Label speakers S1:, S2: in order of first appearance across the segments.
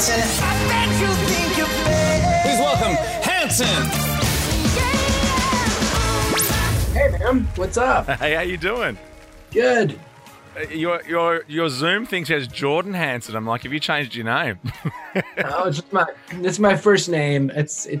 S1: Hanson. I bet you think you're bad.
S2: Please welcome Hanson.
S3: Hey, man, what's up?
S4: Hey, how you doing?
S3: Good.
S4: Uh, Your your your Zoom thing says Jordan Hanson. I'm like, have you changed your name?
S3: Oh, it's just my it's my first name. It's it,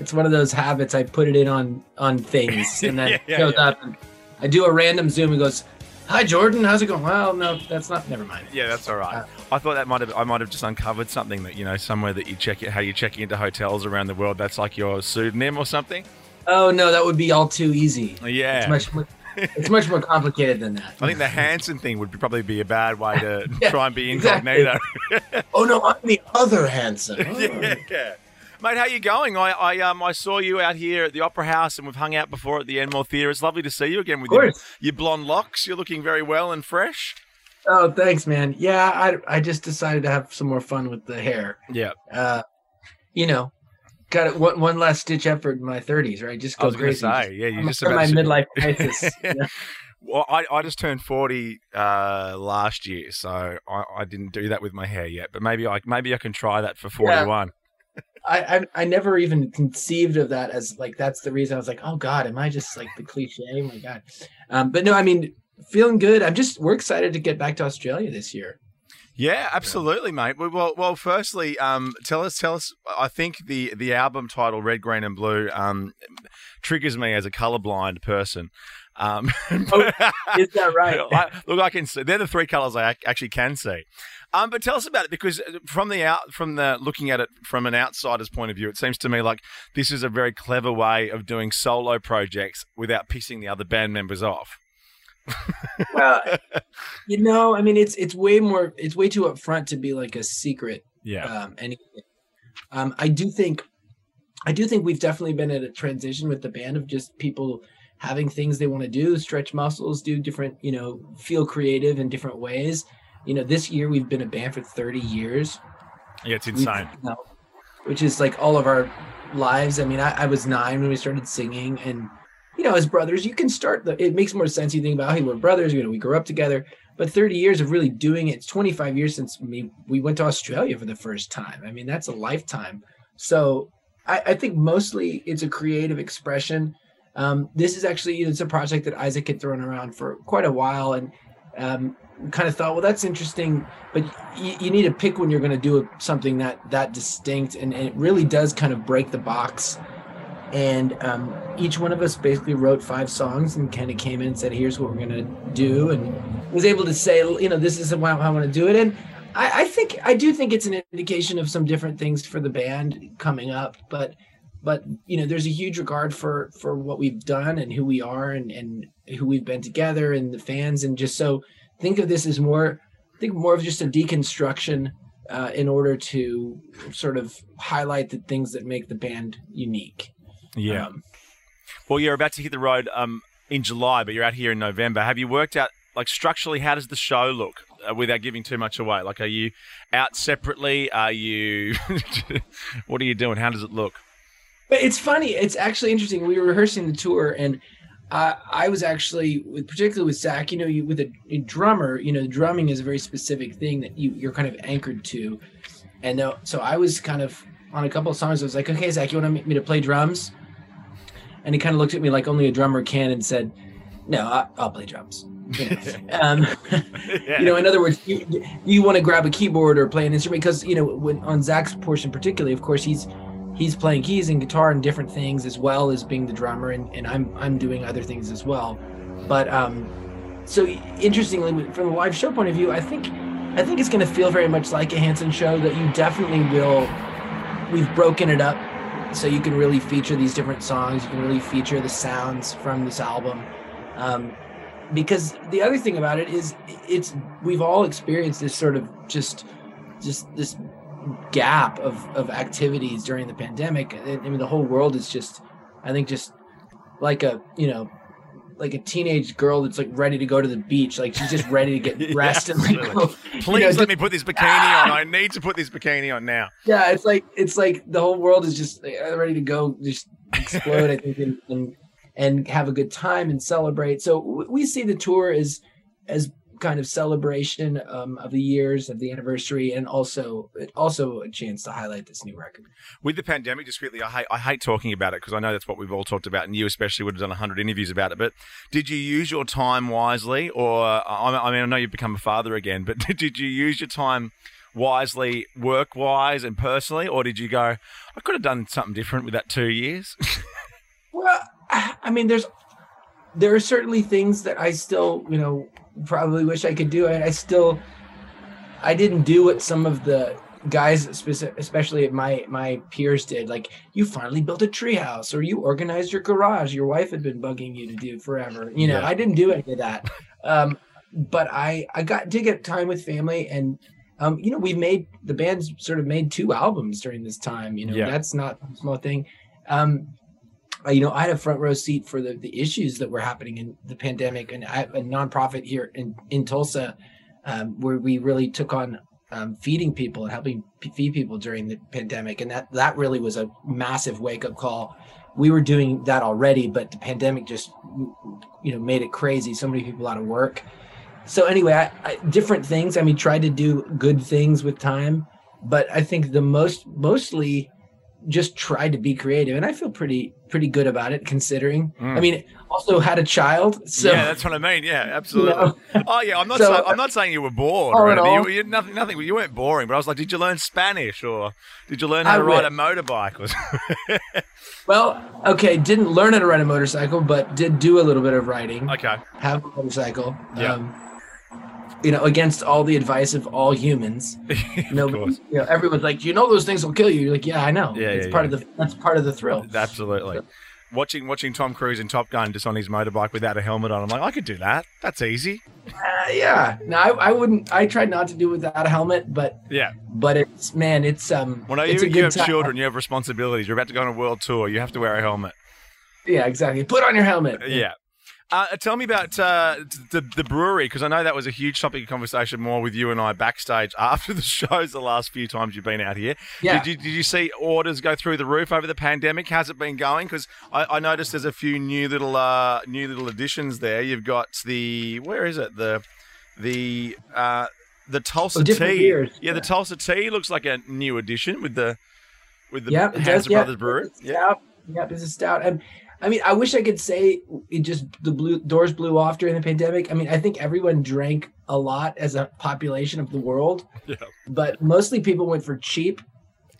S3: it's one of those habits. I put it in on on things, and then
S4: Yeah, yeah,
S3: shows
S4: yeah.
S3: up. And I do a random Zoom and goes, "Hi, Jordan. How's it going?" Well, no, that's not. Never mind.
S4: yeah, that's all right. Uh. I thought that might have I might have just uncovered something that you know somewhere that you check it how you're checking into hotels around the world. That's like your pseudonym or something.
S3: Oh no, that would be all too easy.
S4: Yeah.
S3: It's much more. It's much more complicated than that.
S4: I think the Hanson thing would probably be a bad way to
S3: Yeah,
S4: try and be
S3: exactly.
S4: incognito.
S3: Oh no, I'm the other Hanson.
S4: yeah, yeah. Mate, how you going? I, I um I saw you out here at the Opera House and we've hung out before at the Enmore Theatre. It's lovely to see you again with your, your blonde locks. You're looking very well and fresh.
S3: Oh, thanks, man. Yeah, I I just decided to have some more fun with the hair.
S4: Yeah.
S3: Uh, you know, got it. One, one last stitch effort in my 30s, right? Just
S4: I
S3: go
S4: was
S3: crazy.
S4: say, yeah, you
S3: I'm
S4: just about
S3: my
S4: to-
S3: midlife crisis. know?
S4: Well, I, I just turned forty uh, last year, so I, I didn't do that with my hair yet. But maybe I maybe I can try that for forty one.
S3: I, I I never even conceived of that as like that's the reason I was like, oh God, am I just like the cliche? Oh my God. Um, but no, I mean, feeling good. I'm just we're excited to get back to Australia this year.
S4: Yeah, absolutely, mate. Well, well, firstly, um, tell us, tell us. I think the the album title "Red, Green, and Blue" um, triggers me as a colorblind person. Um,
S3: Oh, Is that right?
S4: I, look, I can see. They're the three colors I actually can see. Um, but tell us about it because uh, from the out, from the looking at it from an outsider's point of view, it seems to me like this is a very clever way of doing solo projects without pissing the other band members off.
S3: Well, you know, I mean, it's it's way more, it's way too upfront to be like a secret
S4: Yeah,
S3: um, anything. Um, I do think, I do think we've definitely been at a transition with the band of just people having things they want to do, stretch muscles, do different, you know, feel creative in different ways. You know, this year we've been a band for 30 years,
S4: yeah, it's insane.
S3: you know, which is like all of our lives. I mean, I, I was nine when we started singing, and you know, as brothers, you can start. The, it makes more sense. You think about, hey, we're brothers. You know, we grew up together. But 30 years of really doing it. It's 25 years since we we went to Australia for the first time. I mean, that's a lifetime. So I, I think mostly it's a creative expression. Um, this is actually it's a project that Isaac had thrown around for quite a while, and um, kind of thought, well, that's interesting, but you, you need to pick when you're going to do something that that distinct, and, and it really does kind of break the box. And um, each one of us basically wrote five songs and kind of came in and said, "Here's what we're going to do," and was able to say, you know, this is how I want to do it. And I, I think I do think it's an indication of some different things for the band coming up, but but you know there's a huge regard for for what we've done and who we are and and who we've been together and the fans and just so think of this as more think more of just a deconstruction uh, in order to sort of highlight the things that make the band unique
S4: Yeah.
S3: Um,
S4: Well, you're about to hit the road um, in July, but you're out here in November. Have you worked out, like, structurally, how does the show look uh, without giving too much away? Like, are you out separately? Are you. what are you doing? How does it look?
S3: But it's funny. It's actually interesting. We were rehearsing the tour, and uh, I was actually, with, particularly with Zach. You know, you with a, a drummer. You know, drumming is a very specific thing that you you're kind of anchored to. And uh, so I was kind of on a couple of songs. I was like, "Okay, Zach, you want me to play drums?" And he kind of looked at me like only a drummer can, and said, "No, I, I'll play drums." You know, um,
S4: Yeah.
S3: you know in other words you, you want to grab a keyboard or play an instrument because you know when on zach's portion particularly of course he's he's playing keys and guitar and different things as well as being the drummer and, and i'm i'm doing other things as well. But um so interestingly from a live show point of view i think i think it's going to feel very much like a hanson show that you definitely will we've broken it up so you can really feature these different songs you can really feature the sounds from this album. Um, because the other thing about it is it's we've all experienced this sort of just just this gap of of activities during the pandemic i mean the whole world is just i think just like a you know like a teenage girl that's like ready to go to the beach like she's just ready to get dressed and like go, you
S4: Please
S3: know,
S4: let
S3: just-
S4: me put this bikini on. I need to put this bikini on now.
S3: yeah it's like it's like the whole world is just uh, ready to go just explode i think and, and and have a good time and celebrate so we see the tour as as kind of celebration um, of the years of the anniversary, and also also a chance to highlight this new record.
S4: With the pandemic, discreetly, I hate, I hate talking about it because I know that's what we've all talked about, and you especially would have done 100 interviews about it. But did you use your time wisely? Or, I mean, I know you've become a father again, but did you use your time wisely, work wise, and personally? Or did you go, I could have done something different with that two years?
S3: Well, I I mean, there's there are certainly things that I still, you know, probably wish I could do. I, I still, I didn't do what some of the guys, speci- especially my my peers, did. Like, you finally built a treehouse, or you organized your garage. Your wife had been bugging you to do forever. You know,
S4: Yeah.
S3: I didn't do any of that. Um, but I I got did get time with family and. Um, you know, we've made the band's sort of made two albums during this time. You know,
S4: Yeah.
S3: that's not a small thing. Um, you know, I had a front row seat for the, the issues that were happening in the pandemic, and I a nonprofit here in in Tulsa, um, where we really took on um, feeding people and helping p- feed people during the pandemic, and that that really was a massive wake up call. We were doing that already, but the pandemic just you know made it crazy. So many people out of work. So anyway, I, I, different things. I mean, tried to do good things with time, but I think the most mostly just tried to be creative and i feel pretty pretty good about it considering
S4: Mm.
S3: i mean also had a child so
S4: yeah, that's what I mean. Yeah, absolutely.
S3: know,
S4: Oh yeah, I'm not.
S3: So-
S4: sa- I'm not saying you were bored or
S3: in
S4: anything. You, you, nothing. Nothing. You weren't boring. But I was like, did you learn Spanish or did you learn how
S3: I
S4: to ride a motorbike? Or
S3: well okay didn't learn how to ride a motorcycle but did do a little bit of riding
S4: okay.
S3: have a motorcycle
S4: Yeah.
S3: um, you know against all the advice of all humans no
S4: of course.
S3: you know everyone's like you know those things will kill you you're like yeah i know
S4: Yeah,
S3: it's
S4: yeah,
S3: part
S4: yeah.
S3: of the that's part of the thrill
S4: Absolutely. Watching watching Tom Cruise in Top Gun just on his motorbike without a helmet on, I'm like, I could do that. That's easy.
S3: Uh, yeah no I, I wouldn't i tried not to do without a helmet but
S4: Yeah.
S3: but it's man it's um
S4: Well, no, you, you have
S3: time.
S4: children, you have responsibilities. You're about to go on a world tour. You have to wear a helmet.
S3: yeah exactly put on your helmet
S4: Yeah. Uh, tell me about uh, the the brewery because I know that was a huge topic of conversation more with you and I backstage after the shows the last few times you've been out here.
S3: Yeah.
S4: Did you, did you see orders go through the roof over the pandemic? How's it been going? Because I, I noticed there's a few new little uh, new little additions there. You've got the where is it the the uh, the Tulsa
S3: Oh,
S4: tea.
S3: beers.
S4: Yeah, the Tulsa tea looks like a new addition with the with the
S3: Yep, it
S4: Hanson
S3: does. Yep.
S4: Brothers Brewery.
S3: Stout. Yep, it's a stout. And I mean, I wish I could say it just the blue doors blew off during the pandemic. I mean, I think everyone drank a lot as a population of the world,
S4: Yeah.
S3: but mostly people went for cheap.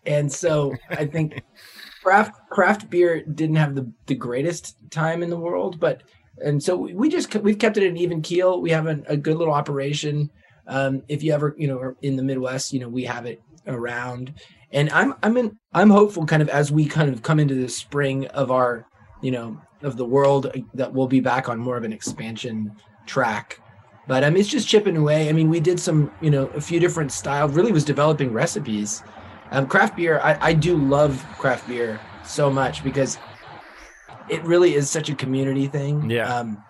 S3: And so I think craft craft beer didn't have the, the greatest time in the world, but and so we just we've kept it an even keel. We have a, a good little operation. Um, if you ever you know are in the Midwest, you know we have it around, and I'm I'm in I'm hopeful kind of as we kind of come into the spring of our you know of the world uh, that we'll be back on more of an expansion track. But I mean, it's just chipping away. I mean, we did some, you know, a few different styles. Really, was developing recipes. Um, craft beer, I, I do love craft beer so much because it really is such a community thing.
S4: Yeah.
S3: Um,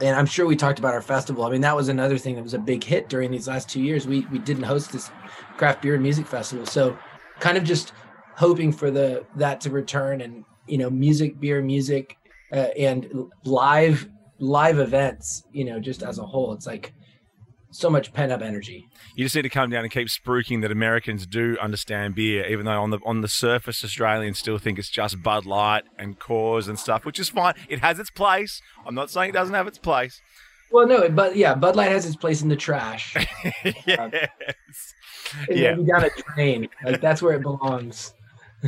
S3: and I'm sure we talked about our festival. I mean, that was another thing that was a big hit during these last two years. We we didn't host this craft beer and music festival, so kind of just hoping for the that to return and you know music, beer, music, uh, and live live events. You know, just as a whole, it's like so much pent up energy.
S4: You just need to come down and keep spruiking that Americans do understand beer, even though on the on the surface Australians still think it's just Bud Light and Coors and stuff, which is fine. It has its place. I'm not saying it doesn't have its place.
S3: Well, no, but yeah, Bud Light has its place in the trash.
S4: yes.
S3: And
S4: Yeah.
S3: down a drain. Like that's where it belongs.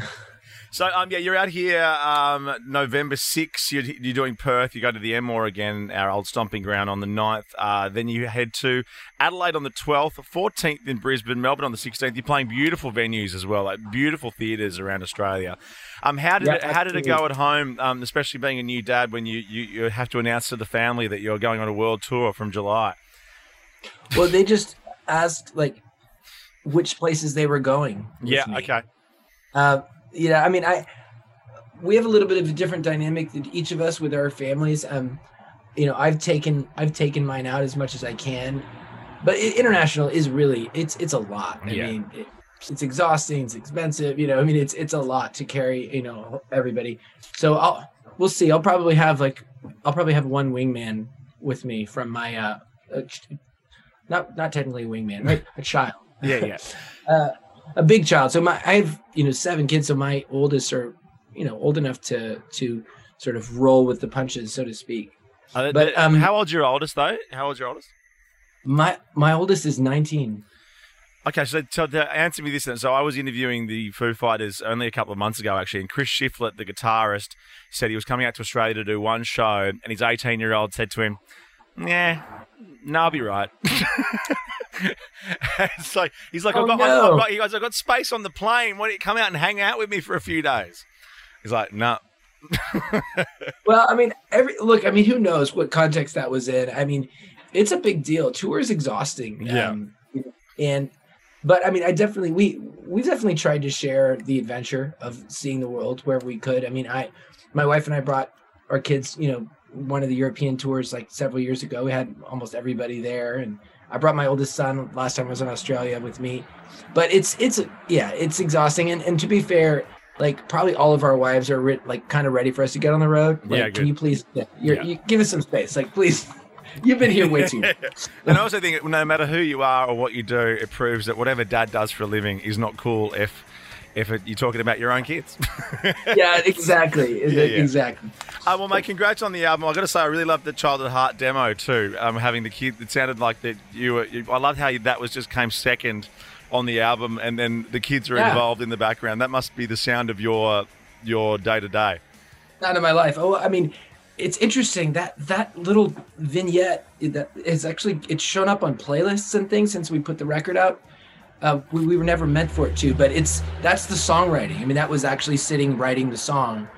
S4: So um yeah, you're out here um November 6th. You're, you're doing Perth. You go to the Enmore again, our old stomping ground on the 9th. Uh, then you head to Adelaide on the 12th, 14th in Brisbane, Melbourne on the 16th. You're playing beautiful venues as well, like beautiful theatres around Australia. Um, how did
S3: Yeah,
S4: it, how did it go at home? Um, especially being a new dad, when you, you you have to announce to the family that you're going on a world tour from July.
S3: Well, they just asked like which places they were going.
S4: Yeah.
S3: me.
S4: Okay.
S3: Uh, yeah, I mean, I we have a little bit of a different dynamic than each of us with our families. Um, you know, I've taken I've taken mine out as much as I can, but international is really it's it's a lot. I
S4: Yeah.
S3: mean, it, it's exhausting. It's expensive. You know, I mean, it's it's a lot to carry. You know, everybody. So I'll we'll see. I'll probably have like I'll probably have one wingman with me from my uh, uh, not not technically a wingman, right? A child,
S4: Yeah, yeah.
S3: uh, a big child. So my I have you know seven kids. So my oldest are you know old enough to to sort of roll with the punches, so to speak.
S4: Uh,
S3: But, um,
S4: how old's your oldest though? How old's your oldest?
S3: My my oldest is 19.
S4: Okay, so to, to answer me this, then, so I was interviewing the Foo Fighters only a couple of months ago, actually, and Chris Shiflett, the guitarist, said he was coming out to Australia to do one show, and his 18 year old said to him, "Yeah, no, I'll be right." it's like he's like,
S3: Oh,
S4: I've, got,
S3: no.
S4: I've got, he goes, I've got space on the plane. Why don't you come out and hang out with me for a few days? He's like, no.
S3: Well, I mean, every look. I mean, who knows what context that was in? I mean, it's a big deal. Tour is exhausting.
S4: Yeah.
S3: Um, and but I mean, I definitely we we definitely tried to share the adventure of seeing the world wherever we could. I mean, I my wife and I brought our kids. You know, one of the European tours like several years ago. We had almost everybody there, and I brought my oldest son last time I was in Australia with me. But it's it's yeah, it's exhausting. And and to be fair. Like probably all of our wives are re- like kind of ready for us to get on the road. Like,
S4: Yeah, good.
S3: can you please? Yeah, you're,
S4: Yeah.
S3: you give us some space. Like, please. You've been here way too. long.
S4: And I also think no matter who you are or what you do, it proves that whatever dad does for a living is not cool if if it, you're talking about your own kids.
S3: yeah, exactly.
S4: Yeah, yeah.
S3: Exactly.
S4: Uh, well, mate, congrats on the album. I got to say, I really loved the Child at Heart demo too. Um, having the kid, it sounded like that you were. You, I loved how you, that was just came second on the album, and then the kids are
S3: Yeah.
S4: involved in the background. That must be the sound of your your day to day.
S3: Not in my life. Oh, I mean, it's interesting that that little vignette that is actually it's shown up on playlists and things since we put the record out. Uh, we, we were never meant for it to, but it's that's the songwriting. I mean, that was actually sitting writing the song,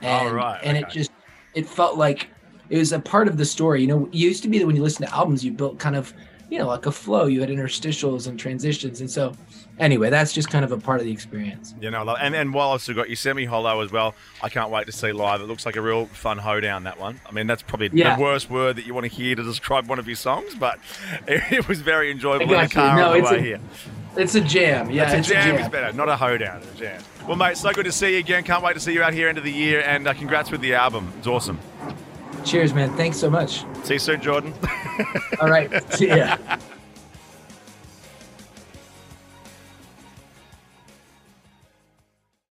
S3: and
S4: Oh, right,
S3: and it just it felt like it was a part of the story. You know, it used to be that when you listen to albums, you built kind of you know like a flow. You had interstitials and transitions, and so anyway, that's just kind of a part of the experience.
S4: You know, and and while I've still got you semi hollow as well, I can't wait to see live. It looks like a real fun hoedown that one. I mean, that's probably
S3: Yeah.
S4: the worst word that you want to hear to describe one of your songs, but it, was very enjoyable in the car
S3: No,
S4: on the way
S3: a-
S4: here.
S3: It's a jam. Yeah,
S4: It's
S3: it's
S4: a jam is better, not a hoedown. It's a jam. Well, mate, so good to see you again. Can't wait to see you out here end of the year, and uh, congrats with the album. It's awesome.
S3: Cheers, man. Thanks so much.
S4: See you soon, Jordan.
S3: All right. See ya.